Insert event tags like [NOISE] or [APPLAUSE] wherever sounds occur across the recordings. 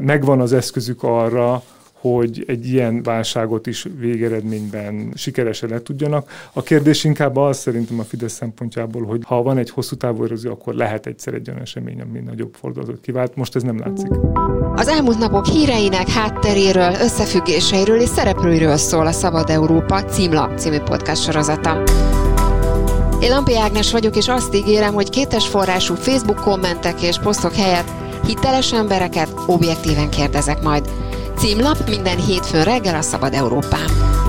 megvan az eszközük arra, hogy egy ilyen válságot is végeredményben sikeresen le tudjanak. A kérdés inkább az szerintem a Fidesz szempontjából, hogy ha van egy hosszú távú erőző, akkor lehet egyszer egy olyan esemény, ami nagyobb fordulatot kivált. Most ez nem látszik. Az elmúlt napok híreinek hátteréről, összefüggéseiről és szereplőiről szól a Szabad Európa címlap című podcast sorozata. Én Lampi Ágnes vagyok, és azt ígérem, hogy kétes forrású Facebook kommentek és posztok helyett hiteles embereket objektíven kérdezek majd. Címlap minden hétfőn reggel a Szabad Európán.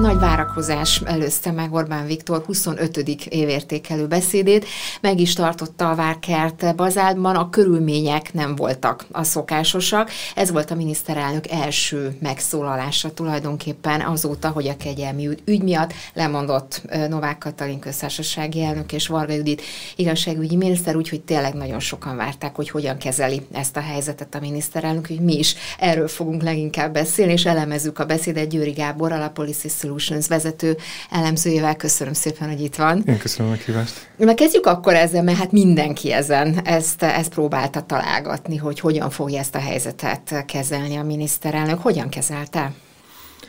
Nagy várakozás előzte meg Orbán Viktor 25. évértékelő beszédét, meg is tartotta a Várkert bazáltban, a körülmények nem voltak a szokásosak. Ez volt a miniszterelnök első megszólalása tulajdonképpen azóta, hogy a kegyelmi ügy miatt lemondott Novák Katalin köztársasági elnök és Varga Judit igazságügyi miniszter, úgyhogy tényleg nagyon sokan várták, hogy hogyan kezeli ezt a helyzetet a miniszterelnök, hogy mi is erről fogunk leginkább beszélni, és elemezzük a beszédet Győri Gábor, a Policy Solutions vezető elemzőjével. Köszönöm szépen, hogy itt van. Én köszönöm a kívást. Na kezdjük akkor ezzel, mert hát mindenki ezen ezt, ezt próbálta találgatni, hogy hogyan fogja ezt a helyzetet kezelni a miniszterelnök. Hogyan kezelte?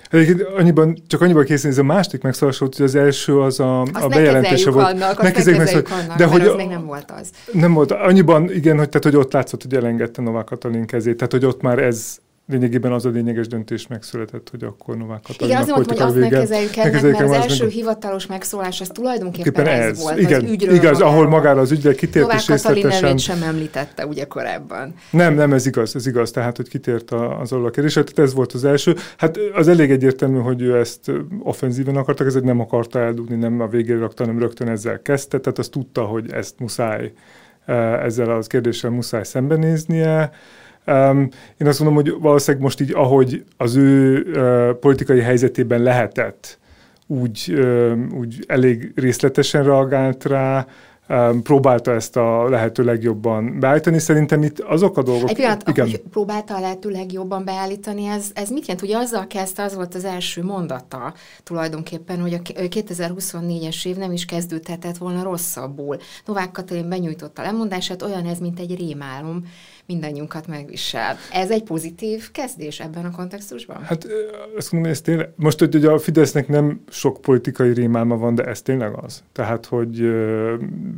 Egyébként annyiban, csak annyiban készíteni, ez a másik megszólás volt, hogy az első az a, azt a bejelentése volt. Annak, ne meg, annak, de hogy az még nem volt az. Nem volt. Annyiban, igen, hogy, tehát, hogy ott látszott, hogy elengedte Novák Katalin kezét, tehát hogy ott már ez lényegében az a lényeges döntés megszületett, hogy akkor Novák Katalin Igen, azt mondtam, hogy azt ne kezeljük el, mert az első meg... hivatalos megszólás az tulajdonképpen ez, ez volt, igen, az ügyről Igaz, magáról. ahol magára az ügyre kitért Novák és Katalin nevét sem említette ugye korábban. Nem, nem, ez igaz, ez igaz, tehát, hogy kitért az alól a kérdés, tehát ez volt az első. Hát az elég egyértelmű, hogy ő ezt offenzíven akartak, ez nem akarta eldugni, nem a végére rakta, hanem rögtön ezzel kezdte, tehát azt tudta, hogy ezt muszáj ezzel az kérdéssel muszáj szembenéznie. Um, én azt mondom, hogy valószínűleg most így, ahogy az ő uh, politikai helyzetében lehetett, úgy, uh, úgy elég részletesen reagált rá, um, próbálta ezt a lehető legjobban beállítani. Szerintem itt azok a dolgok... Egy pillanat, igen. hogy próbálta a lehető legjobban beállítani, ez, ez mit jelent? Ugye azzal kezdte, az volt az első mondata tulajdonképpen, hogy a 2024-es év nem is kezdődhetett volna rosszabbul. Novák Katalin benyújtotta a lemondását, olyan ez, mint egy rémálom mindannyiunkat megvisel. Ez egy pozitív kezdés ebben a kontextusban? Hát azt mondom, ez tényleg, most hogy a Fidesznek nem sok politikai rémálma van, de ez tényleg az. Tehát, hogy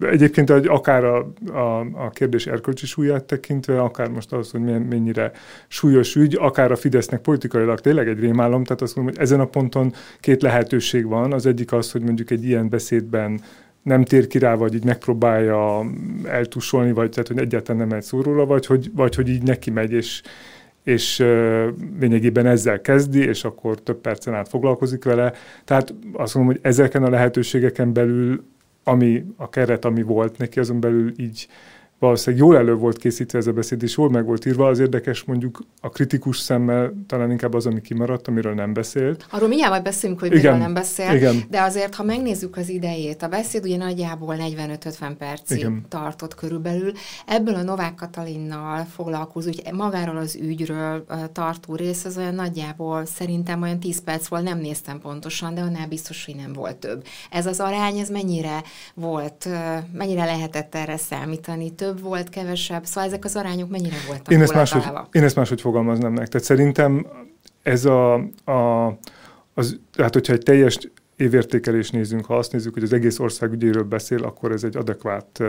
egyébként hogy akár a, a, a kérdés erkölcsi súlyát tekintve, akár most az, hogy mennyire súlyos ügy, akár a Fidesznek politikailag tényleg egy rémálom, tehát azt mondom, hogy ezen a ponton két lehetőség van. Az egyik az, hogy mondjuk egy ilyen beszédben nem tér ki rá, vagy így megpróbálja eltusolni, vagy tehát, hogy egyáltalán nem egy szó róla, vagy hogy, vagy hogy így neki megy, és, és uh, lényegében ezzel kezdi, és akkor több percen át foglalkozik vele. Tehát azt mondom, hogy ezeken a lehetőségeken belül, ami a keret, ami volt neki, azon belül így valószínűleg jól elő volt készítve ez a beszéd, és jól meg volt írva. Az érdekes mondjuk a kritikus szemmel talán inkább az, ami kimaradt, amiről nem beszélt. Arról mindjárt majd beszélünk, hogy igen, miről nem beszél, igen. de azért, ha megnézzük az idejét, a beszéd ugye nagyjából 45-50 percig igen. tartott körülbelül. Ebből a Novák Katalinnal foglalkozó, úgy magáról az ügyről tartó rész az olyan nagyjából szerintem olyan 10 perc volt, nem néztem pontosan, de annál biztos, hogy nem volt több. Ez az arány, ez mennyire volt, mennyire lehetett erre számítani? Több több volt, kevesebb, szóval ezek az arányok mennyire voltak én ezt, máshogy, én ezt máshogy fogalmaznám meg. Tehát szerintem ez a, a az, tehát hogyha egy teljes évértékelés nézünk, ha azt nézzük, hogy az egész ország ügyéről beszél, akkor ez egy adekvát uh,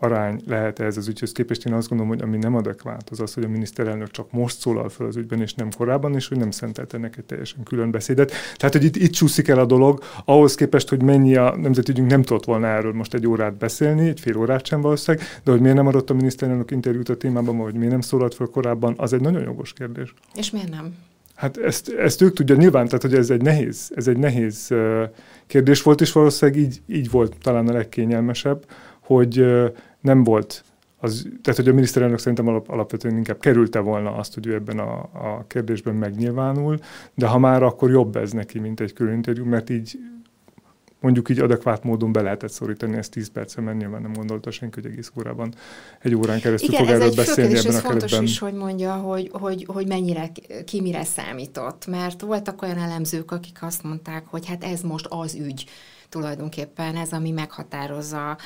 arány lehet ez az ügyhöz képest. Én azt gondolom, hogy ami nem adekvát, az az, hogy a miniszterelnök csak most szólal fel az ügyben, és nem korábban, és hogy nem szentelt ennek egy teljesen külön beszédet. Tehát, hogy itt, itt csúszik el a dolog, ahhoz képest, hogy mennyi a nemzetügyünk nem tudott volna erről most egy órát beszélni, egy fél órát sem valószínűleg, de hogy miért nem adott a miniszterelnök interjút a témában, vagy miért nem szólalt fel korábban, az egy nagyon jogos kérdés. És miért nem? Hát ezt, ezt ők tudja nyilván, tehát hogy ez egy nehéz, ez egy nehéz kérdés volt, és valószínűleg így, így volt talán a legkényelmesebb, hogy nem volt az, tehát, hogy a miniszterelnök szerintem alap, alapvetően inkább kerülte volna azt, hogy ő ebben a, a kérdésben megnyilvánul, de ha már, akkor jobb ez neki, mint egy külön interjú, mert így mondjuk így adekvát módon be lehetett szorítani ezt 10 percen, mert nyilván nem gondolta senki, hogy egész órában, egy órán keresztül Igen, fog erről beszélni ebben a fontos is, hogy mondja, hogy, hogy, hogy mennyire, ki mire számított, mert voltak olyan elemzők, akik azt mondták, hogy hát ez most az ügy, tulajdonképpen ez, ami meghatározza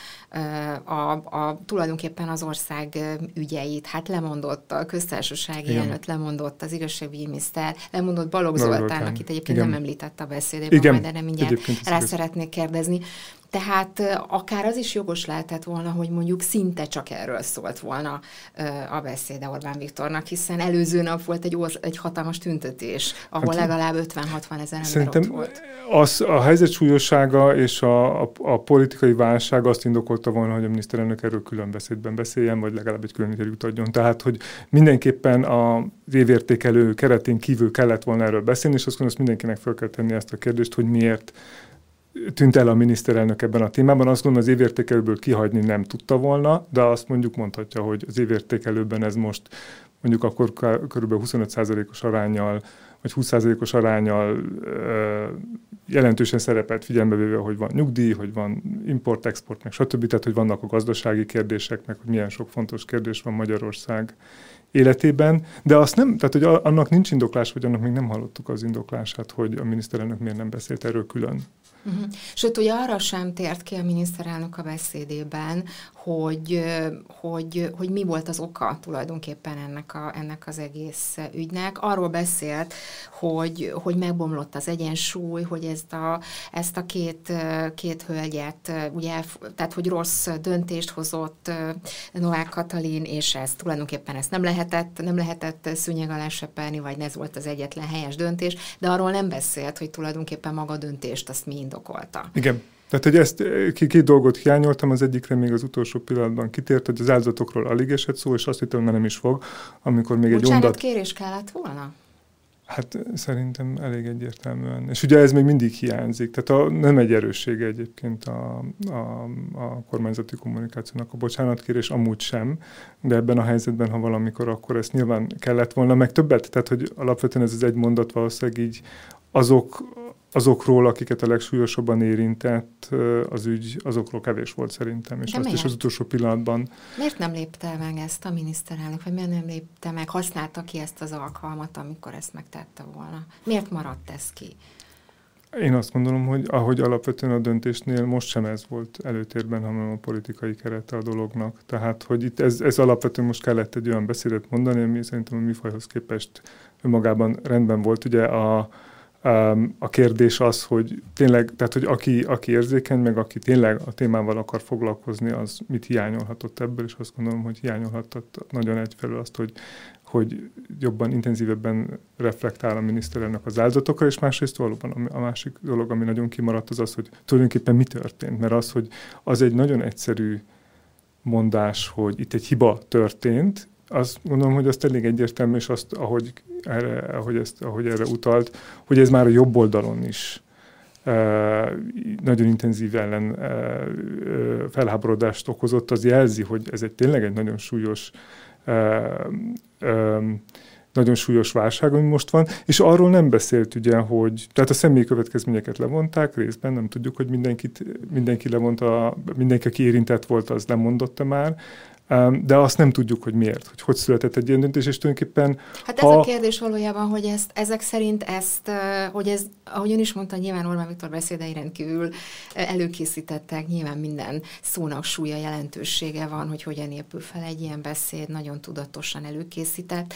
a, a, tulajdonképpen az ország ügyeit. Hát lemondott a köztársasági elnök, lemondott az igazságügyi miniszter, lemondott Balogh Zoltán, akit egyébként Igen. nem említett a beszédében, Igen. majd erre mindjárt rá szeretnék kérdezni. Tehát akár az is jogos lehetett volna, hogy mondjuk szinte csak erről szólt volna a beszéde Orbán Viktornak, hiszen előző nap volt egy, or- egy hatalmas tüntetés, ahol hát, legalább 50-60 ezer ember ott volt. Az, a helyzet súlyossága és a, a, a politikai válság azt indokolta volna, hogy a miniszterelnök erről külön beszédben beszéljen, vagy legalább egy külön interjút adjon. Tehát, hogy mindenképpen a évértékelő keretén kívül kellett volna erről beszélni, és azt gondolom, hogy mindenkinek fel kell tenni ezt a kérdést, hogy miért tűnt el a miniszterelnök ebben a témában. Azt gondolom, az évértékelőből kihagyni nem tudta volna, de azt mondjuk mondhatja, hogy az évértékelőben ez most mondjuk akkor kb. 25%-os arányjal, vagy 20%-os arányjal jelentősen szerepelt figyelembe véve, hogy van nyugdíj, hogy van import-export, meg stb. Tehát, hogy vannak a gazdasági kérdések, meg hogy milyen sok fontos kérdés van Magyarország életében, de azt nem, tehát hogy annak nincs indoklás, vagy annak még nem hallottuk az indoklását, hogy a miniszterelnök miért nem beszélt erről külön. Uh-huh. Sőt, ugye arra sem tért ki a miniszterelnök a beszédében, hogy, hogy, hogy mi volt az oka tulajdonképpen ennek, a, ennek az egész ügynek. Arról beszélt, hogy, hogy megbomlott az egyensúly, hogy ezt a, ezt a két, két hölgyet, ugye, tehát hogy rossz döntést hozott Novák Katalin, és ez tulajdonképpen ezt nem lehetett, nem lehetett szűnyeg alá sepelni, vagy ez volt az egyetlen helyes döntés, de arról nem beszélt, hogy tulajdonképpen maga döntést azt mi indokolta. Igen. Tehát, hogy ezt két dolgot hiányoltam, az egyikre még az utolsó pillanatban kitért, hogy az áldozatokról alig esett szó, és azt hittem, hogy nem is fog, amikor még Bocsánat, egy ondat... kérés kellett volna? Hát szerintem elég egyértelműen. És ugye ez még mindig hiányzik. Tehát a, nem egy erőssége egyébként a, a, a kormányzati kommunikációnak a bocsánatkérés, amúgy sem, de ebben a helyzetben, ha valamikor, akkor ezt nyilván kellett volna, meg többet, tehát hogy alapvetően ez az egy mondat valószínűleg így azok azokról, akiket a legsúlyosabban érintett az ügy, azokról kevés volt szerintem, és De azt miért? is az utolsó pillanatban. Miért nem lépte meg ezt a miniszterelnök, vagy miért nem lépte meg, használta ki ezt az alkalmat, amikor ezt megtette volna? Miért maradt ez ki? Én azt gondolom, hogy ahogy alapvetően a döntésnél most sem ez volt előtérben, hanem a politikai kerete a dolognak. Tehát, hogy itt ez, ez alapvetően most kellett egy olyan beszédet mondani, ami szerintem a műfajhoz képest önmagában rendben volt. Ugye a, a kérdés az, hogy tényleg, tehát hogy aki, aki érzékeny, meg aki tényleg a témával akar foglalkozni, az mit hiányolhatott ebből, és azt gondolom, hogy hiányolhatott nagyon egyfelől azt, hogy, hogy jobban, intenzívebben reflektál a miniszterelnök az áldozatokra, és másrészt valóban a másik dolog, ami nagyon kimaradt, az az, hogy tulajdonképpen mi történt, mert az, hogy az egy nagyon egyszerű mondás, hogy itt egy hiba történt, azt gondolom, hogy azt elég egyértelmű, és azt, ahogy, erre, ahogy, ezt, ahogy erre utalt, hogy ez már a jobb oldalon is Uh, nagyon intenzív ellen uh, felháborodást okozott, az jelzi, hogy ez egy tényleg egy nagyon súlyos nagyon súlyos válság, ami most van, és arról nem beszélt ugye, hogy, tehát a személyi következményeket levonták részben, nem tudjuk, hogy mindenkit, mindenki levonta, mindenki, aki érintett volt, az lemondotta már, de azt nem tudjuk, hogy miért, hogy hogy született egy ilyen döntés, és tulajdonképpen... Hát ez ha... a kérdés valójában, hogy ezt, ezek szerint ezt, hogy ez, ahogy ön is mondta, nyilván Orbán Viktor beszédei rendkívül előkészítettek, nyilván minden szónak súlya jelentősége van, hogy hogyan épül fel egy ilyen beszéd, nagyon tudatosan előkészített.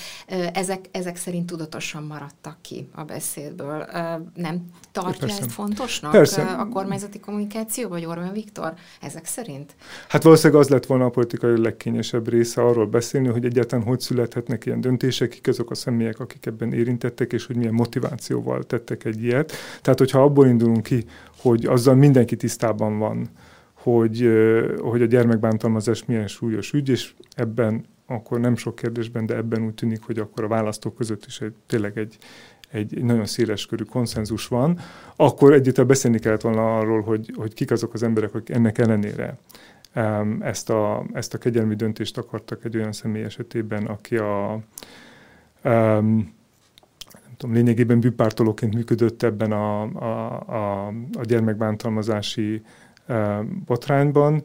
Ezek, ezek szerint tudatosan maradtak ki a beszédből. Nem tartja Persze. ezt fontosnak Persze. a kormányzati kommunikáció, vagy Orbán Viktor ezek szerint? Hát valószínűleg az lett volna a politikai legkényesebb része arról beszélni, hogy egyáltalán hogy születhetnek ilyen döntések, kik azok a személyek, akik ebben érintettek, és hogy milyen motivációval tettek egy ilyet. Tehát, hogyha abból indulunk ki, hogy azzal mindenki tisztában van, hogy, hogy a gyermekbántalmazás milyen súlyos ügy, és ebben akkor nem sok kérdésben, de ebben úgy tűnik, hogy akkor a választók között is egy, tényleg egy, egy nagyon széles körű konszenzus van, akkor egyáltalán beszélni kellett volna arról, hogy, hogy kik azok az emberek, akik ennek ellenére ezt a, ezt a kegyelmi döntést akartak egy olyan személy esetében, aki a nem tudom, lényegében bűpártolóként működött ebben a, a, a, a gyermekbántalmazási botrányban,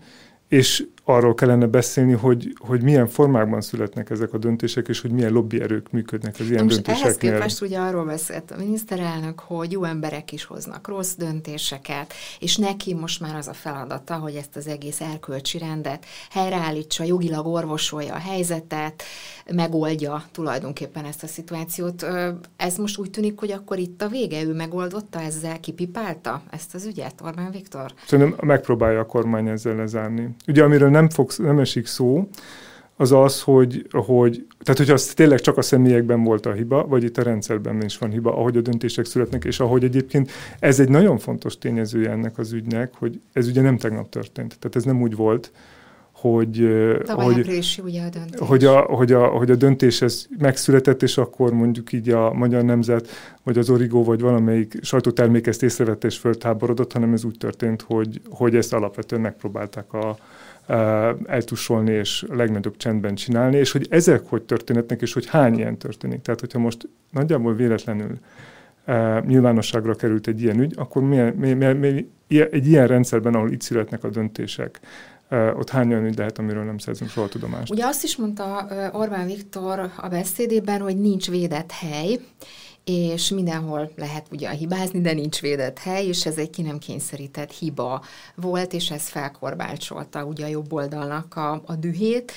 és arról kellene beszélni, hogy, hogy milyen formákban születnek ezek a döntések, és hogy milyen lobbyerők működnek az ilyen döntéseknél. Ehhez képest ugye arról beszélt a miniszterelnök, hogy jó emberek is hoznak rossz döntéseket, és neki most már az a feladata, hogy ezt az egész erkölcsi rendet helyreállítsa, jogilag orvosolja a helyzetet, megoldja tulajdonképpen ezt a szituációt. Ez most úgy tűnik, hogy akkor itt a vége, ő megoldotta ezzel, kipipálta ezt az ügyet, Orbán Viktor? Szerintem megpróbálja a kormány ezzel lezárni. Ugye amiről nem, fog, nem esik szó, az az, hogy, hogy tehát hogyha az tényleg csak a személyekben volt a hiba, vagy itt a rendszerben is van hiba, ahogy a döntések születnek, és ahogy egyébként ez egy nagyon fontos tényezője ennek az ügynek, hogy ez ugye nem tegnap történt. Tehát ez nem úgy volt, hogy, hogy, ugye a döntés. Hogy, a, hogy, a, hogy a döntés ez megszületett, és akkor mondjuk így a Magyar Nemzet, vagy az Origo, vagy valamelyik sajtótermék ezt észrevette és föltáborodott, hanem ez úgy történt, hogy, hogy ezt alapvetően megpróbálták a, eltusolni és legnagyobb csendben csinálni, és hogy ezek hogy történetnek, és hogy hány ilyen történik. Tehát, hogyha most nagyjából véletlenül nyilvánosságra került egy ilyen ügy, akkor milyen, milyen, milyen, egy ilyen rendszerben, ahol itt születnek a döntések, ott hány olyan ügy lehet, amiről nem szerzünk soha tudomást. Ugye azt is mondta Orbán Viktor a beszédében, hogy nincs védett hely, és mindenhol lehet ugye hibázni, de nincs védett hely, és ez egy ki nem kényszerített hiba volt, és ez felkorbácsolta ugye a jobb oldalnak a, a dühét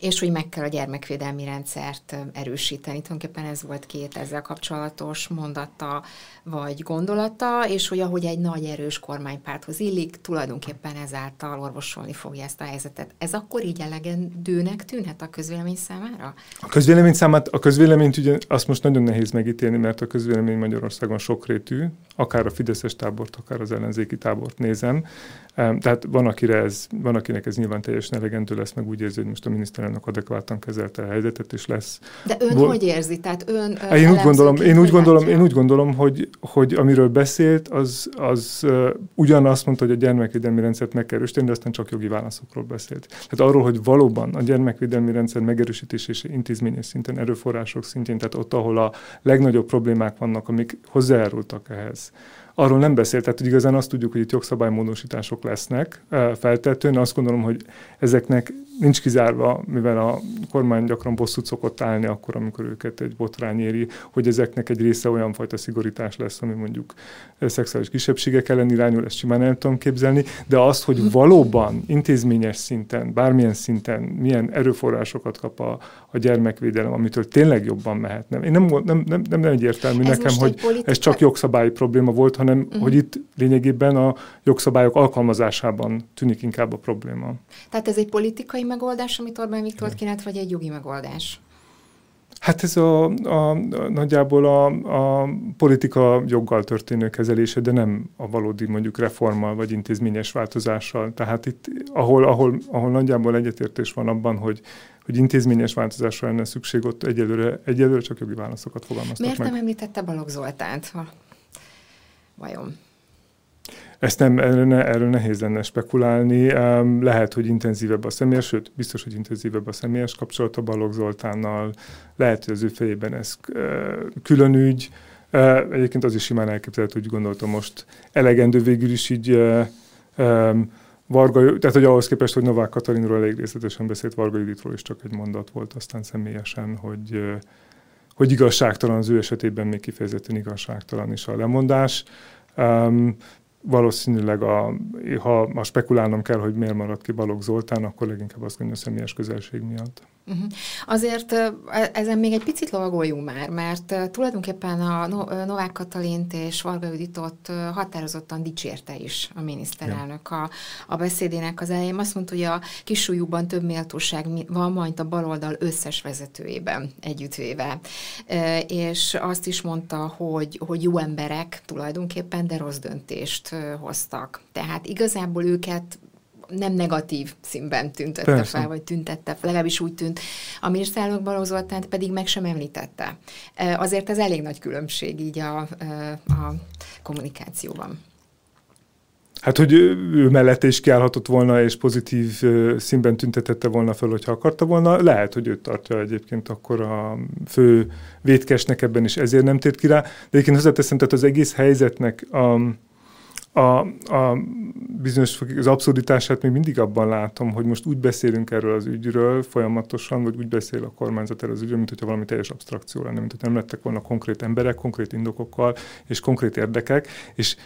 és hogy meg kell a gyermekvédelmi rendszert erősíteni. Tulajdonképpen ez volt két ezzel kapcsolatos mondata vagy gondolata, és hogy ahogy egy nagy erős kormánypárthoz illik, tulajdonképpen ezáltal orvosolni fogja ezt a helyzetet. Ez akkor így elegendőnek tűnhet a közvélemény számára? A közvélemény számát, a közvéleményt ugye azt most nagyon nehéz megítélni, mert a közvélemény Magyarországon sokrétű, akár a Fideszes tábort, akár az ellenzéki tábort nézem. Tehát van, akire ez, van akinek ez nyilván teljesen elegendő lesz, meg úgy érzi, hogy most a miniszterelnök adekvátan kezelte a helyzetet, és lesz. De ön Bo- hogy érzi? Tehát ön én úgy gondolom, én úgy gondolom, én úgy gondolom, hogy, hogy amiről beszélt, az, az uh, ugyanazt mondta, hogy a gyermekvédelmi rendszert meg kell erősíteni, de aztán csak jogi válaszokról beszélt. Tehát arról, hogy valóban a gyermekvédelmi rendszer megerősítés és intézményes szinten, erőforrások szintjén, tehát ott, ahol a legnagyobb problémák vannak, amik hozzájárultak ehhez, arról nem beszélt, tehát hogy igazán azt tudjuk, hogy itt jogszabálymódosítások lesznek feltetően. Azt gondolom, hogy ezeknek nincs kizárva, mivel a kormány gyakran bosszút szokott állni akkor, amikor őket egy botrány éri, hogy ezeknek egy része olyan fajta szigorítás lesz, ami mondjuk szexuális kisebbségek ellen irányul, ezt simán el tudom képzelni, de az, hogy valóban intézményes szinten, bármilyen szinten milyen erőforrásokat kap a, a gyermekvédelem, amitől tényleg jobban mehetne. Én nem, nem, nem, nem, nem egyértelmű ez nekem, hogy politika... ez csak jogszabályi probléma volt, hanem uh-huh. hogy itt lényegében a jogszabályok alkalmazásában tűnik inkább a probléma. Tehát ez egy politikai megoldás, amit Orbán Viktor kínált, vagy egy jogi megoldás? Hát ez a, a, nagyjából a, a politika joggal történő kezelése, de nem a valódi mondjuk reformmal vagy intézményes változással. Tehát itt, ahol, ahol, ahol nagyjából egyetértés van abban, hogy, hogy intézményes változásra lenne szükség, ott egyelőre, egyelőre csak jogi válaszokat fogalmaztak Miért meg. nem említette Balogh Zoltánt? Vajon? Ezt nem, erről, nehéz lenne spekulálni. Lehet, hogy intenzívebb a személyes, sőt, biztos, hogy intenzívebb a személyes a Balogh Zoltánnal. Lehet, hogy az ő fejében ez külön ügy. Egyébként az is simán elképzelhető, hogy gondoltam most elegendő végül is így Varga, tehát hogy ahhoz képest, hogy Novák Katalinról elég részletesen beszélt, Varga Juditról is csak egy mondat volt, aztán személyesen, hogy, hogy igazságtalan az ő esetében még kifejezetten igazságtalan is a lemondás. Um, valószínűleg, a, ha, ha spekulálnom kell, hogy miért maradt ki Balogh Zoltán, akkor leginkább azt gondolom, a személyes közelség miatt. Uh-huh. Azért e, ezen még egy picit lovagoljunk már, mert tulajdonképpen a Novák Katalint és Varga Juditot határozottan dicsérte is a miniszterelnök ja. a, a beszédének az elején. Azt mondta, hogy a kisújúban több méltóság van majd a baloldal összes vezetőjében együttvéve. És azt is mondta, hogy, hogy jó emberek tulajdonképpen, de rossz döntést hoztak. Tehát igazából őket nem negatív színben tüntette Persze. fel, vagy tüntette, legalábbis úgy tűnt. A miniszterelnök Balogh Zoltánt pedig meg sem említette. Azért ez elég nagy különbség így a, a kommunikációban. Hát, hogy ő mellett is kiállhatott volna, és pozitív színben tüntetette volna fel, hogyha akarta volna. Lehet, hogy őt tartja egyébként akkor a fő vétkesnek ebben is, ezért nem tért ki rá. De egyébként hozzáteszem, tehát az egész helyzetnek a, a, a bizonyos az abszurditását még mindig abban látom, hogy most úgy beszélünk erről az ügyről folyamatosan, vagy úgy beszél a kormányzat erről az ügyről, mint valami teljes abstrakció lenne, mint hogy nem lettek volna konkrét emberek, konkrét indokokkal és konkrét érdekek, és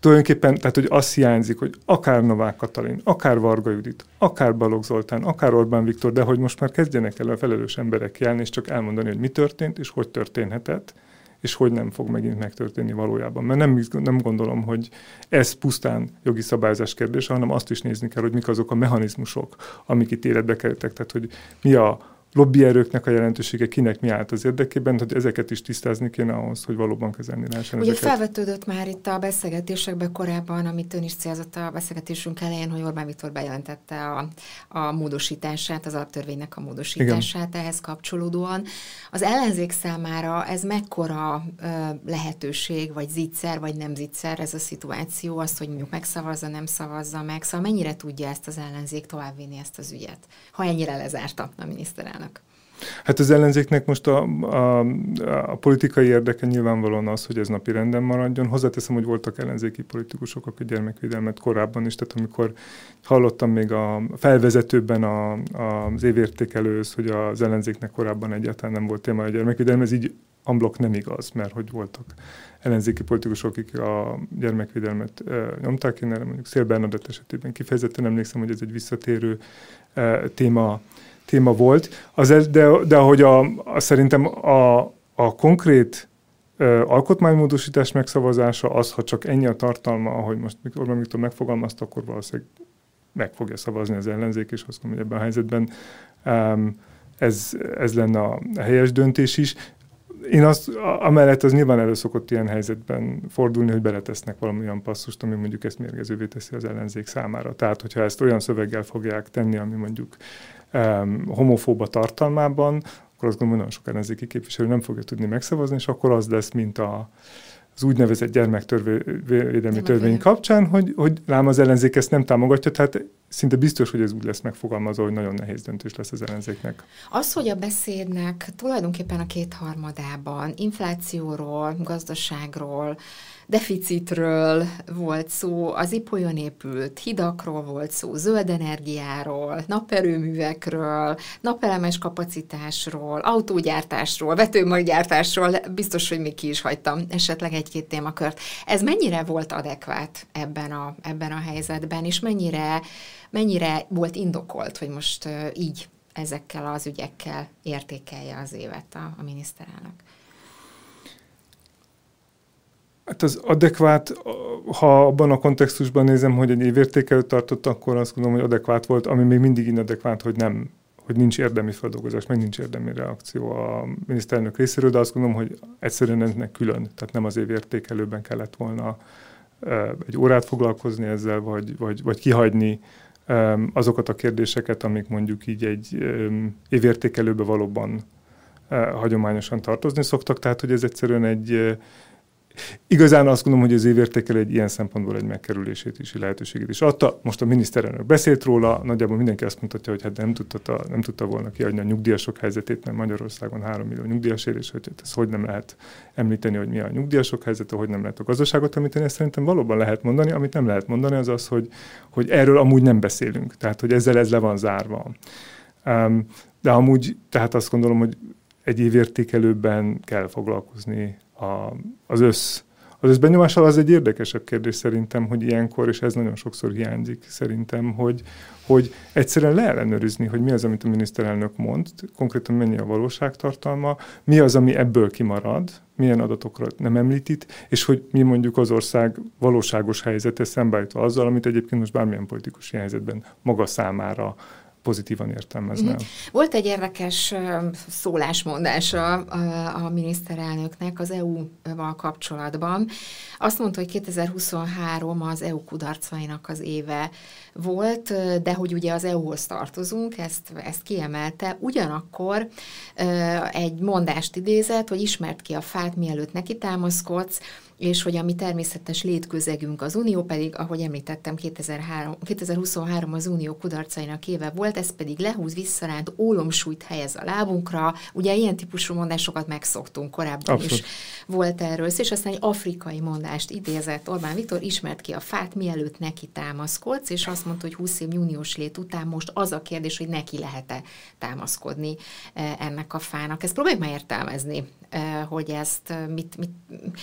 tulajdonképpen, tehát hogy azt hiányzik, hogy akár Novák Katalin, akár Varga Judit, akár Balogh Zoltán, akár Orbán Viktor, de hogy most már kezdjenek el a felelős emberek jelni, és csak elmondani, hogy mi történt, és hogy történhetett, és hogy nem fog megint megtörténni valójában. Mert nem, nem gondolom, hogy ez pusztán jogi szabályzás kérdése, hanem azt is nézni kell, hogy mik azok a mechanizmusok, amik itt életbe kerültek. Tehát, hogy mi a lobbyerőknek a jelentősége kinek mi állt az érdekében, hogy ezeket is tisztázni kéne ahhoz, hogy valóban kezelni lehessen Ugye ezeket. felvetődött már itt a beszélgetésekben korábban, amit ön is célzott a beszélgetésünk elején, hogy Orbán Viktor bejelentette a, a módosítását, az alaptörvénynek a módosítását Igen. ehhez kapcsolódóan. Az ellenzék számára ez mekkora ö, lehetőség, vagy zicser, vagy nem zicser ez a szituáció, azt, hogy mondjuk megszavazza, nem szavazza meg, szóval mennyire tudja ezt az ellenzék továbbvinni ezt az ügyet, ha ennyire lezárta a miniszterelnök? Hát az ellenzéknek most a, a, a politikai érdeke nyilvánvalóan az, hogy ez napi renden maradjon. Hozzáteszem, hogy voltak ellenzéki politikusok, akik gyermekvédelmet korábban is, tehát amikor hallottam még a felvezetőben a, a, az évértékelőhöz, hogy az ellenzéknek korábban egyáltalán nem volt téma a gyermekvédelem, ez így amblok nem igaz, mert hogy voltak ellenzéki politikusok, akik a gyermekvédelmet e, nyomták, én erre mondjuk Szél Bernadett esetében kifejezetten emlékszem, hogy ez egy visszatérő e, téma téma volt, az, de, de ahogy a, a, szerintem a, a konkrét ö, alkotmánymódosítás megszavazása az, ha csak ennyi a tartalma, ahogy most Orbán Viktor megfogalmazta, akkor valószínűleg meg fogja szavazni az ellenzék, és azt mondom, hogy ebben a helyzetben um, ez, ez lenne a helyes döntés is. Én azt, amellett az nyilván elő szokott ilyen helyzetben fordulni, hogy beletesznek valamilyen passzust, ami mondjuk ezt mérgezővé teszi az ellenzék számára. Tehát, hogyha ezt olyan szöveggel fogják tenni, ami mondjuk um, homofóba tartalmában, akkor azt gondolom, hogy nagyon sok ellenzéki képviselő nem fogja tudni megszavazni, és akkor az lesz, mint a, az úgynevezett gyermekvédelmi törvény kapcsán, hogy, hogy lám az ellenzék ezt nem támogatja, tehát szinte biztos, hogy ez úgy lesz megfogalmazva, hogy nagyon nehéz döntés lesz az ellenzéknek. Az, hogy a beszédnek tulajdonképpen a kétharmadában inflációról, gazdaságról, deficitről volt szó, az ipolyon épült hidakról volt szó, zöld energiáról, naperőművekről, napelemes kapacitásról, autógyártásról, vetőmaggyártásról, biztos, hogy még ki is hagytam esetleg egy-két témakört. Ez mennyire volt adekvát ebben a, ebben a helyzetben, és mennyire, mennyire volt indokolt, hogy most így ezekkel az ügyekkel értékelje az évet a, a miniszterelnök? Hát az adekvát, ha abban a kontextusban nézem, hogy egy évértékelőt tartott, akkor azt gondolom, hogy adekvát volt, ami még mindig inadekvát, hogy nem hogy nincs érdemi feldolgozás, meg nincs érdemi reakció a miniszterelnök részéről, de azt gondolom, hogy egyszerűen ennek külön, tehát nem az évértékelőben kellett volna egy órát foglalkozni ezzel, vagy, vagy, vagy kihagyni azokat a kérdéseket, amik mondjuk így egy évértékelőbe valóban hagyományosan tartozni szoktak, tehát hogy ez egyszerűen egy Igazán azt gondolom, hogy az évértékel egy ilyen szempontból egy megkerülését is, lehetőségét is adta. Most a miniszterelnök beszélt róla, nagyjából mindenki azt mutatja, hogy hát nem tudta, nem tudta volna kiadni a nyugdíjasok helyzetét, mert Magyarországon 3 millió nyugdíjas él, és hogy hát ez hogy nem lehet említeni, hogy mi a nyugdíjasok helyzete, hogy nem lehet a gazdaságot említeni, ezt szerintem valóban lehet mondani. Amit nem lehet mondani, az az, hogy, hogy erről amúgy nem beszélünk, tehát hogy ezzel ez le van zárva. Um, de amúgy, tehát azt gondolom, hogy egy évértékelőben kell foglalkozni a, az össz az összbenyomással az egy érdekesebb kérdés szerintem, hogy ilyenkor, és ez nagyon sokszor hiányzik szerintem, hogy, hogy egyszerűen leellenőrizni, hogy mi az, amit a miniszterelnök mond, konkrétan mennyi a valóságtartalma, mi az, ami ebből kimarad, milyen adatokat nem említít, és hogy mi mondjuk az ország valóságos helyzete szembeállítva azzal, amit egyébként most bármilyen politikus helyzetben maga számára pozitívan értelmezne. Mm-hmm. Volt egy érdekes szólásmondása a, a miniszterelnöknek az EU-val kapcsolatban. Azt mondta, hogy 2023 az EU kudarcainak az éve volt, de hogy ugye az EU-hoz tartozunk, ezt, ezt kiemelte. Ugyanakkor egy mondást idézett, hogy ismert ki a fát, mielőtt neki támaszkodsz, és hogy a mi természetes létközegünk az Unió pedig, ahogy említettem, 2003, 2023 az Unió kudarcainak éve volt, ez pedig lehúz, visszaránt, ólomsúlyt helyez a lábunkra. Ugye ilyen típusú mondásokat megszoktunk korábban Abszolút. is. Volt erről, és aztán egy afrikai mondást idézett Orbán Viktor, ismert ki a fát, mielőtt neki támaszkodsz, és azt mondta, hogy 20 év június lét után most az a kérdés, hogy neki lehet-e támaszkodni eh, ennek a fának. Ezt próbáljuk már értelmezni, eh, hogy ezt eh, mit, mit,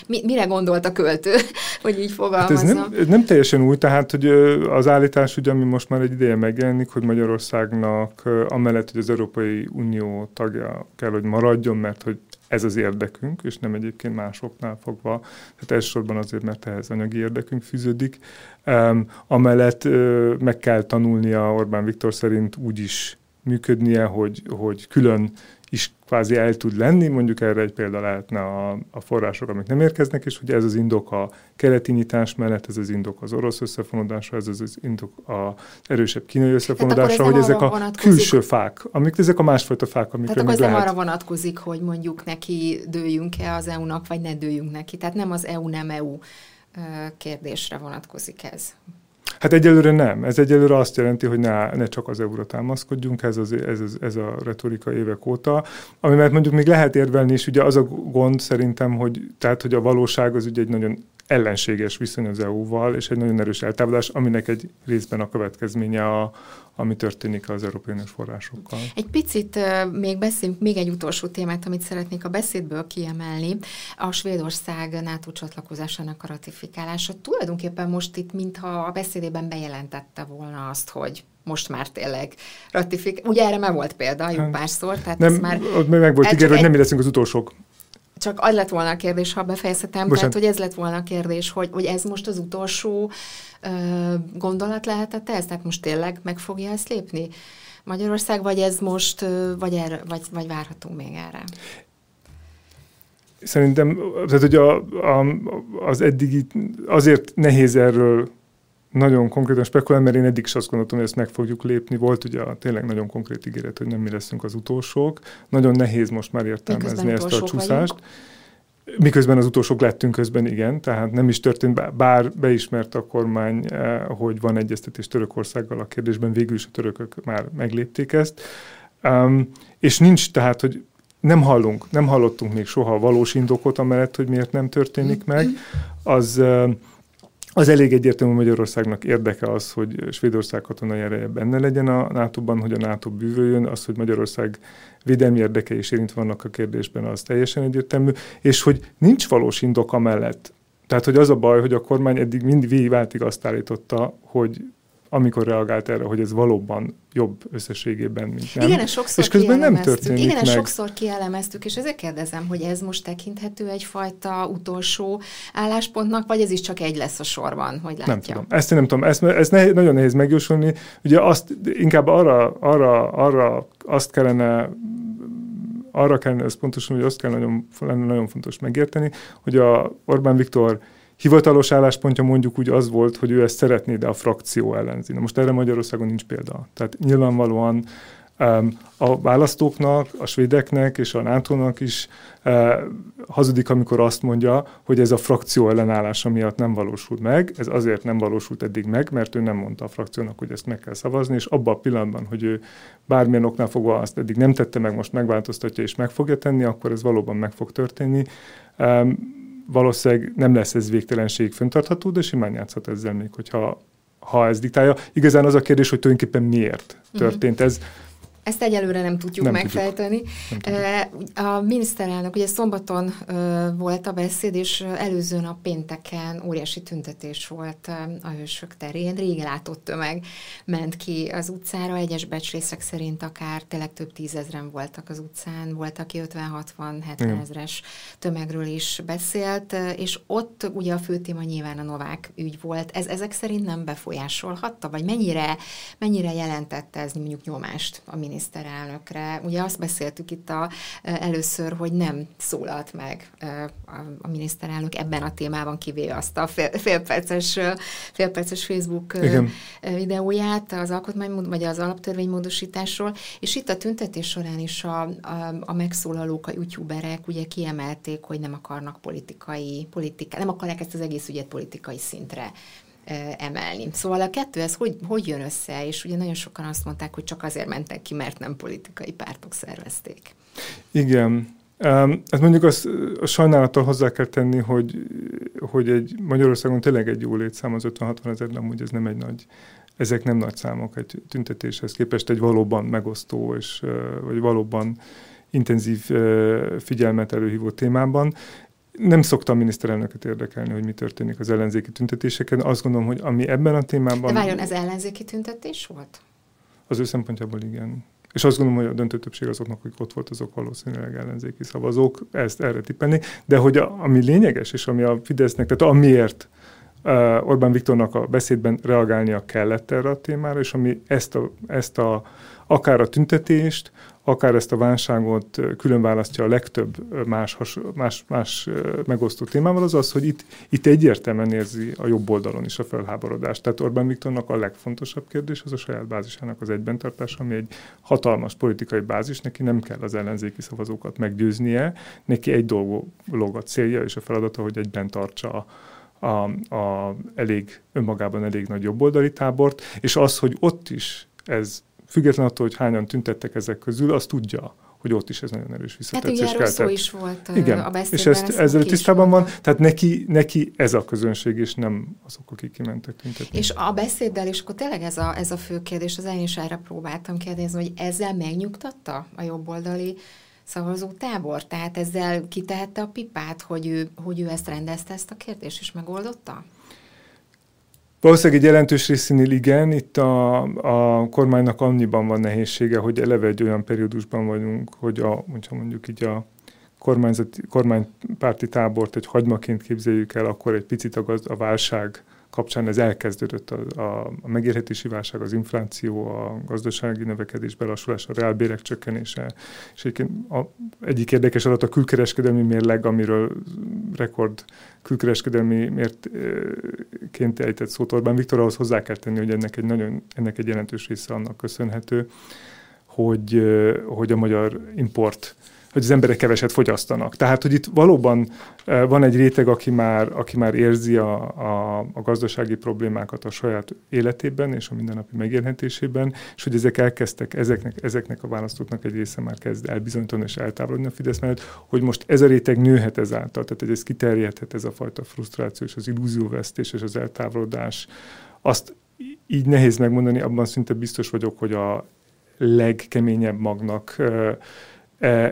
mit, mire gondolt a költő, [LAUGHS] hogy így fogalmazom. Hát ez nem, ez nem teljesen új, tehát hogy az állítás, ugye, ami most már egy ideje megjelenik, hogy Magyarországnak amellett, hogy az Európai Unió tagja kell, hogy maradjon, mert hogy ez az érdekünk, és nem egyébként másoknál fogva, tehát elsősorban azért, mert ehhez anyagi érdekünk fűződik. Um, amellett uh, meg kell tanulnia Orbán Viktor szerint úgy is működnie, hogy, hogy külön is kvázi el tud lenni, mondjuk erre egy példa lehetne a, a források, amik nem érkeznek, és hogy ez az indok a keleti nyitás mellett, ez az indok az orosz összefonódásra, ez az indok a erősebb kínai összefonódásra, hogy ezek a vonatkozik. külső fák, amik ezek a másfajta fák, amikre Tehát akkor ez lehet. nem arra vonatkozik, hogy mondjuk neki dőljünk-e az EU-nak, vagy ne dőljünk neki. Tehát nem az EU, nem EU kérdésre vonatkozik ez. Hát egyelőre nem. Ez egyelőre azt jelenti, hogy ne, ne csak az euróra támaszkodjunk, ez, az, ez, ez, ez a retorika évek óta. Ami mert mondjuk még lehet érvelni, és ugye az a gond szerintem, hogy, tehát, hogy a valóság az ugye egy nagyon ellenséges viszony az EU-val, és egy nagyon erős eltávolás, aminek egy részben a következménye a, ami történik az Európai Uniós forrásokkal. Egy picit uh, még beszéljünk, még egy utolsó témát, amit szeretnék a beszédből kiemelni, a Svédország NATO csatlakozásának a ratifikálása. Tulajdonképpen most itt, mintha a beszédében bejelentette volna azt, hogy most már tényleg ratifik. Ugye erre már volt példa, jó hát, párszor. Tehát nem, ez már meg volt ígérve, hogy nem mi leszünk az utolsók. Csak az lett volna a kérdés, ha befejezhetem, Bocsánat. tehát hogy ez lett volna a kérdés, hogy, hogy ez most az utolsó ö, gondolat lehetett ez? Tehát most tényleg meg fogja ezt lépni Magyarország, vagy ez most, vagy, erre, vagy, vagy várhatunk még erre? Szerintem tehát, hogy a, a, az eddigi, azért nehéz erről nagyon konkrétan spekulálni, mert én eddig is azt gondoltam, hogy ezt meg fogjuk lépni. Volt ugye a tényleg nagyon konkrét ígéret, hogy nem mi leszünk az utolsók. Nagyon nehéz most már értelmezni ezt a csúszást. Vagyunk. Miközben az utolsók lettünk közben, igen, tehát nem is történt, bár beismert a kormány, eh, hogy van egyeztetés Törökországgal a kérdésben, végül is a törökök már meglépték ezt. Um, és nincs tehát, hogy nem hallunk, nem hallottunk még soha valós indokot amellett, hogy miért nem történik meg. Az uh, az elég egyértelmű, Magyarországnak érdeke az, hogy Svédország katonai ereje benne legyen a NATO-ban, hogy a NATO bűvöljön, az, hogy Magyarország védelmi érdekei is érint vannak a kérdésben, az teljesen egyértelmű, és hogy nincs valós indok amellett. Tehát, hogy az a baj, hogy a kormány eddig mindig végigváltig azt állította, hogy amikor reagált erre, hogy ez valóban jobb összességében, mint nem. Igen, sokszor és közben nem történik Igen, meg. sokszor kielemeztük, és ezért kérdezem, hogy ez most tekinthető egyfajta utolsó álláspontnak, vagy ez is csak egy lesz a sorban, hogy látja? Nem tudom. Ezt én nem tudom. Ezt, ezt nehéz, nagyon nehéz megjósolni. Ugye azt inkább arra, arra, arra azt kellene arra kellene pontosan, hogy azt kell nagyon, lenne nagyon fontos megérteni, hogy a Orbán Viktor hivatalos álláspontja mondjuk úgy az volt, hogy ő ezt szeretné, de a frakció ellenzi. Na most erre Magyarországon nincs példa. Tehát nyilvánvalóan a választóknak, a svédeknek és a nato is hazudik, amikor azt mondja, hogy ez a frakció ellenállása miatt nem valósult meg. Ez azért nem valósult eddig meg, mert ő nem mondta a frakciónak, hogy ezt meg kell szavazni, és abban a pillanatban, hogy ő bármilyen oknál fogva azt eddig nem tette meg, most megváltoztatja és meg fogja tenni, akkor ez valóban meg fog történni. Valószínűleg nem lesz ez végtelenség föntartható, de simán játszhat ezzel még, hogyha ha ez diktálja. Igazán az a kérdés, hogy tulajdonképpen miért mhm. történt ez. Ezt egyelőre nem tudjuk nem megfejteni. Tudjuk. Nem tudjuk. A miniszterelnök ugye szombaton volt a beszéd, és előző nap pénteken óriási tüntetés volt a Hősök terén. Régen látott tömeg ment ki az utcára, egyes becslések szerint akár tényleg több tízezren voltak az utcán, volt, aki 50-60-70 ezres tömegről is beszélt, és ott ugye a fő téma nyilván a Novák ügy volt. Ez ezek szerint nem befolyásolhatta, vagy mennyire, mennyire jelentette ez mondjuk nyomást a miniszter miniszterelnökre. Ugye azt beszéltük itt a, először, hogy nem szólalt meg a, miniszterelnök ebben a témában, kivéve azt a fél, félperces, félperces Facebook Igen. videóját az alkotmány, vagy az alaptörvénymódosításról, és itt a tüntetés során is a, a, a megszólalók, a youtuberek ugye kiemelték, hogy nem akarnak politikai, politika, nem akarják ezt az egész ügyet politikai szintre emelni. Szóval a kettő, ez hogy, hogy jön össze? És ugye nagyon sokan azt mondták, hogy csak azért mentek ki, mert nem politikai pártok szervezték. Igen, hát mondjuk azt a sajnálattal hozzá kell tenni, hogy, hogy egy Magyarországon tényleg egy jó létszám az 50-60 ezer, de amúgy ez nem egy nagy, ezek nem nagy számok egy tüntetéshez képest egy valóban megosztó, és, vagy valóban intenzív figyelmet előhívó témában. Nem szoktam miniszterelnöket érdekelni, hogy mi történik az ellenzéki tüntetéseken. Azt gondolom, hogy ami ebben a témában... De várjon, ez ellenzéki tüntetés volt? Az ő szempontjából igen. És azt gondolom, hogy a döntő többség azoknak, akik ott volt, azok valószínűleg ellenzéki szavazók, ezt erre tippelni. De hogy a, ami lényeges, és ami a Fidesznek, tehát amiért uh, Orbán Viktornak a beszédben reagálnia kellett erre a témára, és ami ezt a, ezt a akár a tüntetést, akár ezt a válságot külön választja a legtöbb más, más, más megosztó témával, az az, hogy itt, itt egyértelműen érzi a jobb oldalon is a felháborodást. Tehát Orbán Viktornak a legfontosabb kérdés az a saját bázisának az egybentartása, ami egy hatalmas politikai bázis, neki nem kell az ellenzéki szavazókat meggyőznie, neki egy dolog a célja és a feladata, hogy egyben tartsa a, a, a elég, önmagában elég nagy jobboldali tábort, és az, hogy ott is ez független attól, hogy hányan tüntettek ezek közül, az tudja, hogy ott is ez nagyon erős visszatetszés hát ugye szó is volt Igen, a és ezt, ezzel tisztában van, tehát neki, neki ez a közönség, és nem azok, akik kimentek tüntetni. És a beszéddel, és akkor tényleg ez a, ez a fő kérdés, az én is erre próbáltam kérdezni, hogy ezzel megnyugtatta a jobboldali szavazó tábor? Tehát ezzel kitehette a pipát, hogy ő, hogy ő ezt rendezte, ezt a kérdést, és megoldotta? Valószínűleg egy jelentős részénél igen, itt a, a kormánynak annyiban van nehézsége, hogy eleve egy olyan periódusban vagyunk, hogy a, mondjuk így a kormányzati, kormánypárti tábort egy hagymaként képzeljük el, akkor egy picit a, gaz, a válság kapcsán ez elkezdődött a, a, a megérhetési válság, az infláció, a gazdasági növekedés belassulás, a reálbérek csökkenése. És egyébként a, egyik érdekes adat a külkereskedelmi mérleg, amiről rekord külkereskedelmi mértként ejtett szót Orbán Viktor, ahhoz hozzá kell tenni, hogy ennek egy, nagyon, ennek egy jelentős része annak köszönhető, hogy, hogy a magyar import hogy az emberek keveset fogyasztanak. Tehát, hogy itt valóban e, van egy réteg, aki már, aki már érzi a, a, a gazdasági problémákat a saját életében és a mindennapi megélhetésében, és hogy ezek elkezdtek, ezeknek, ezeknek a választóknak egy része már kezd elbizonytalan és eltávolodni a Fidesz mellett, hogy most ez a réteg nőhet ezáltal, tehát hogy ez kiterjedhet ez a fajta frusztráció és az illúzióvesztés és az eltávolodás. Azt így nehéz megmondani, abban szinte biztos vagyok, hogy a legkeményebb magnak e,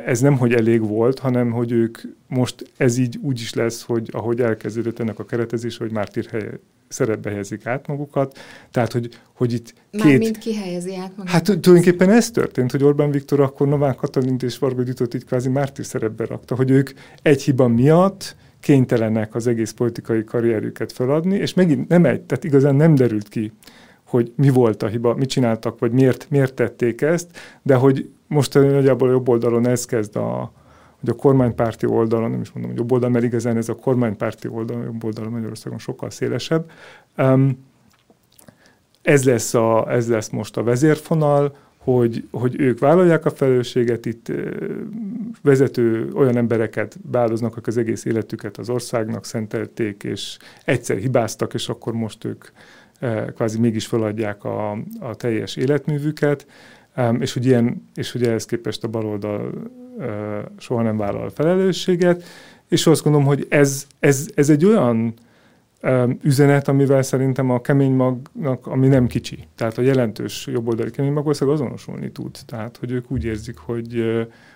ez nem, hogy elég volt, hanem, hogy ők most ez így úgy is lesz, hogy ahogy elkezdődött ennek a keretezés, hogy mártírhely szerepbe helyezik át magukat. Tehát, hogy, hogy itt két... Mármint ki helyezi át magukat? Hát tulajdonképpen ez történt, hogy Orbán Viktor akkor Novák Katalint és Varga Gyutot így kvázi mártír szerepbe rakta, hogy ők egy hiba miatt kénytelenek az egész politikai karrierüket feladni, és megint nem egy, tehát igazán nem derült ki, hogy mi volt a hiba, mit csináltak, vagy miért, miért tették ezt, de hogy most nagyjából a jobb oldalon ez kezd a, hogy a kormánypárti oldalon, nem is mondom, hogy jobb oldal, mert igazán ez a kormánypárti oldalon, jobb oldalon Magyarországon sokkal szélesebb. Um, ez, lesz a, ez lesz most a vezérfonal, hogy, hogy ők vállalják a felelősséget, itt vezető olyan embereket beáldoznak, akik az egész életüket az országnak szentelték, és egyszer hibáztak, és akkor most ők kvázi mégis feladják a, a teljes életművüket, és hogy, ilyen, és hogy ehhez képest a baloldal soha nem vállal felelősséget, és azt gondolom, hogy ez, ez, ez egy olyan üzenet, amivel szerintem a kemény magnak, ami nem kicsi, tehát a jelentős jobboldali kemény magország azonosulni tud. Tehát, hogy ők úgy érzik, hogy,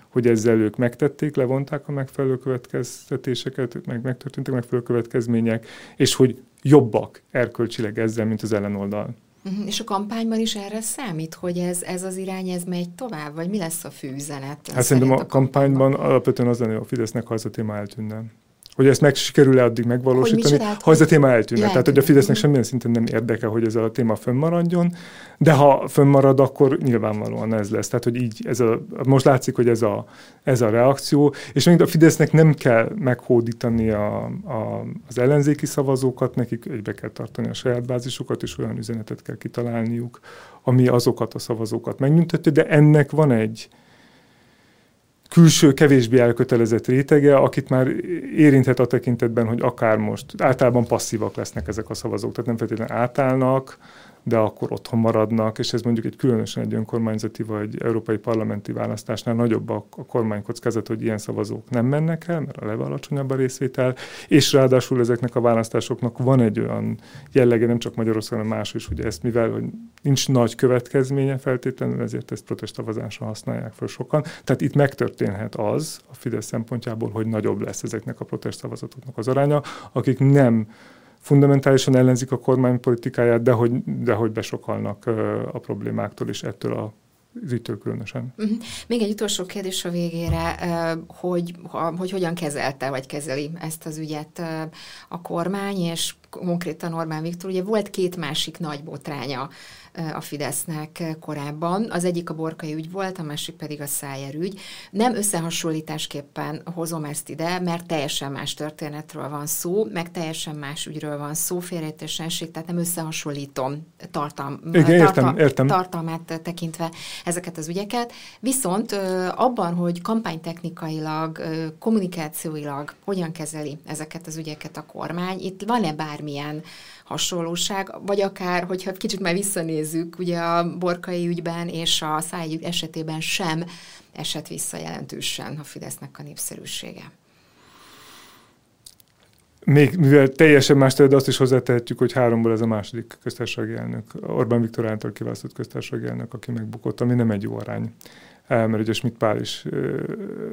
hogy ezzel ők megtették, levonták a megfelelő következtetéseket, meg megtörténtek megfelelő következmények, és hogy jobbak erkölcsileg ezzel, mint az ellenoldal. Uh-huh. És a kampányban is erre számít, hogy ez, ez az irány, ez megy tovább, vagy mi lesz a fő üzenet? Hát szerintem a, a kampányban alapvetően az lenne, hogy a Fidesznek, ha ez a téma eltűnne hogy ezt meg sikerül-e addig megvalósítani, ha ez a téma eltűnne. Tehát, hogy a Fidesznek semmilyen szinten nem érdeke, hogy ez a téma fönnmaradjon, de ha fönnmarad, akkor nyilvánvalóan ez lesz. Tehát, hogy így ez a, most látszik, hogy ez a, ez a reakció, és még a Fidesznek nem kell meghódítani a, a, az ellenzéki szavazókat, nekik egybe kell tartani a saját bázisukat, és olyan üzenetet kell kitalálniuk, ami azokat a szavazókat megnyugtatja, de ennek van egy, külső, kevésbé elkötelezett rétege, akit már érinthet a tekintetben, hogy akár most általában passzívak lesznek ezek a szavazók, tehát nem feltétlenül átállnak, de akkor otthon maradnak, és ez mondjuk egy különösen egy önkormányzati vagy európai parlamenti választásnál nagyobb a, a kormánykockázat, hogy ilyen szavazók nem mennek el, mert a leve alacsonyabb a részvétel, és ráadásul ezeknek a választásoknak van egy olyan jellege, nem csak Magyarországon, hanem más is, hogy ezt mivel hogy nincs nagy következménye feltétlenül, ezért ezt protestszavazásra használják fel sokan. Tehát itt megtörténhet az a Fidesz szempontjából, hogy nagyobb lesz ezeknek a protestszavazatoknak az aránya, akik nem fundamentálisan ellenzik a kormány politikáját, de hogy, de hogy besokalnak a problémáktól és ettől a az ügytől különösen. Uh-huh. Még egy utolsó kérdés a végére, hogy, hogy hogyan kezelte, vagy kezeli ezt az ügyet a kormány, és konkrétan Orbán Viktor. Ugye volt két másik nagy botránya a Fidesznek korábban. Az egyik a borkai ügy volt, a másik pedig a Szájer ügy. Nem összehasonlításképpen hozom ezt ide, mert teljesen más történetről van szó, meg teljesen más ügyről van szó, félrejtésenség, tehát nem összehasonlítom tartalm, Igen, értem, tartal, értem. tartalmát tekintve ezeket az ügyeket. Viszont abban, hogy kampánytechnikailag, kommunikációilag hogyan kezeli ezeket az ügyeket a kormány, itt van-e bármilyen hasonlóság, vagy akár, hogyha kicsit már visszanézzük, ugye a borkai ügyben és a szájügy esetében sem esett vissza jelentősen a Fidesznek a népszerűsége. Még mivel teljesen más de azt is hozzátehetjük, hogy háromból ez a második köztársasági elnök, Orbán Viktor által kiválasztott köztársasági elnök, aki megbukott, ami nem egy jó arány mert ugye Schmidt Pál is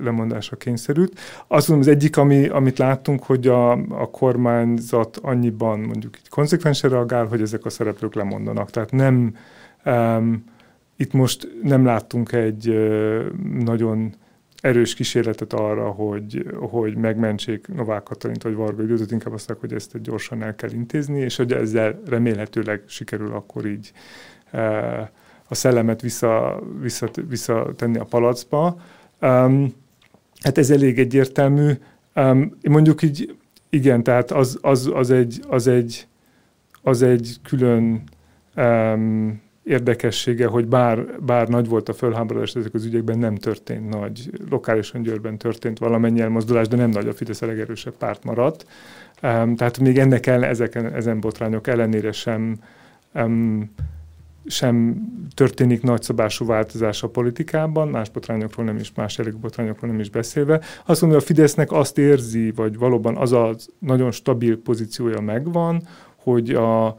lemondásra kényszerült. Azt mondom, az egyik, ami, amit láttunk, hogy a, a kormányzat annyiban mondjuk így konzekvensen reagál, hogy ezek a szereplők lemondanak. Tehát nem, um, itt most nem láttunk egy uh, nagyon erős kísérletet arra, hogy, hogy megmentsék Novák Katalint vagy Varga Győzőt, inkább azt hogy ezt gyorsan el kell intézni, és hogy ezzel remélhetőleg sikerül akkor így uh, a szellemet vissza, vissza, vissza tenni a palacba. Um, hát ez elég egyértelmű. Um, mondjuk így, igen, tehát az, az, az, egy, az, egy, az egy külön um, érdekessége, hogy bár, bár nagy volt a fölháborodás ezek az ügyekben, nem történt nagy. Lokálisan Győrben történt valamennyi elmozdulás, de nem nagy a Fidesz a legerősebb párt maradt. Um, tehát még ennek ellen, ezeken, ezen botrányok ellenére sem um, sem történik nagyszabású változás a politikában, más botrányokról nem is, más elég botrányokról nem is beszélve. Azt mondja, a Fidesznek azt érzi, vagy valóban az a nagyon stabil pozíciója megvan, hogy a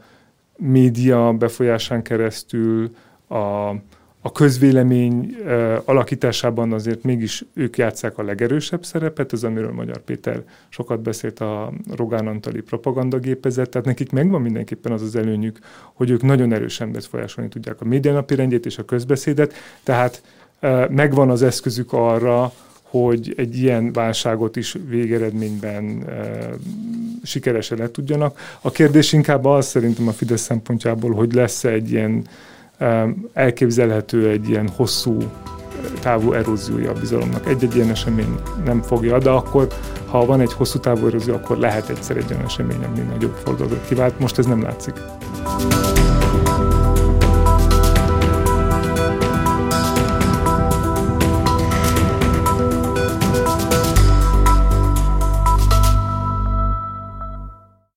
média befolyásán keresztül a a közvélemény alakításában azért mégis ők játszák a legerősebb szerepet, ez amiről Magyar Péter sokat beszélt a Rogán Antali propagandagépezet, tehát nekik megvan mindenképpen az az előnyük, hogy ők nagyon erősen befolyásolni tudják a médianapi rendjét és a közbeszédet, tehát megvan az eszközük arra, hogy egy ilyen válságot is végeredményben e, sikeresen le tudjanak. A kérdés inkább az szerintem a Fidesz szempontjából, hogy lesz-e egy ilyen elképzelhető egy ilyen hosszú távú eróziója a bizalomnak. Egy-egy ilyen esemény nem fogja, de akkor, ha van egy hosszú távú erózió, akkor lehet egyszer egy olyan esemény, ami nagyobb fordulatot kivált. Most ez nem látszik.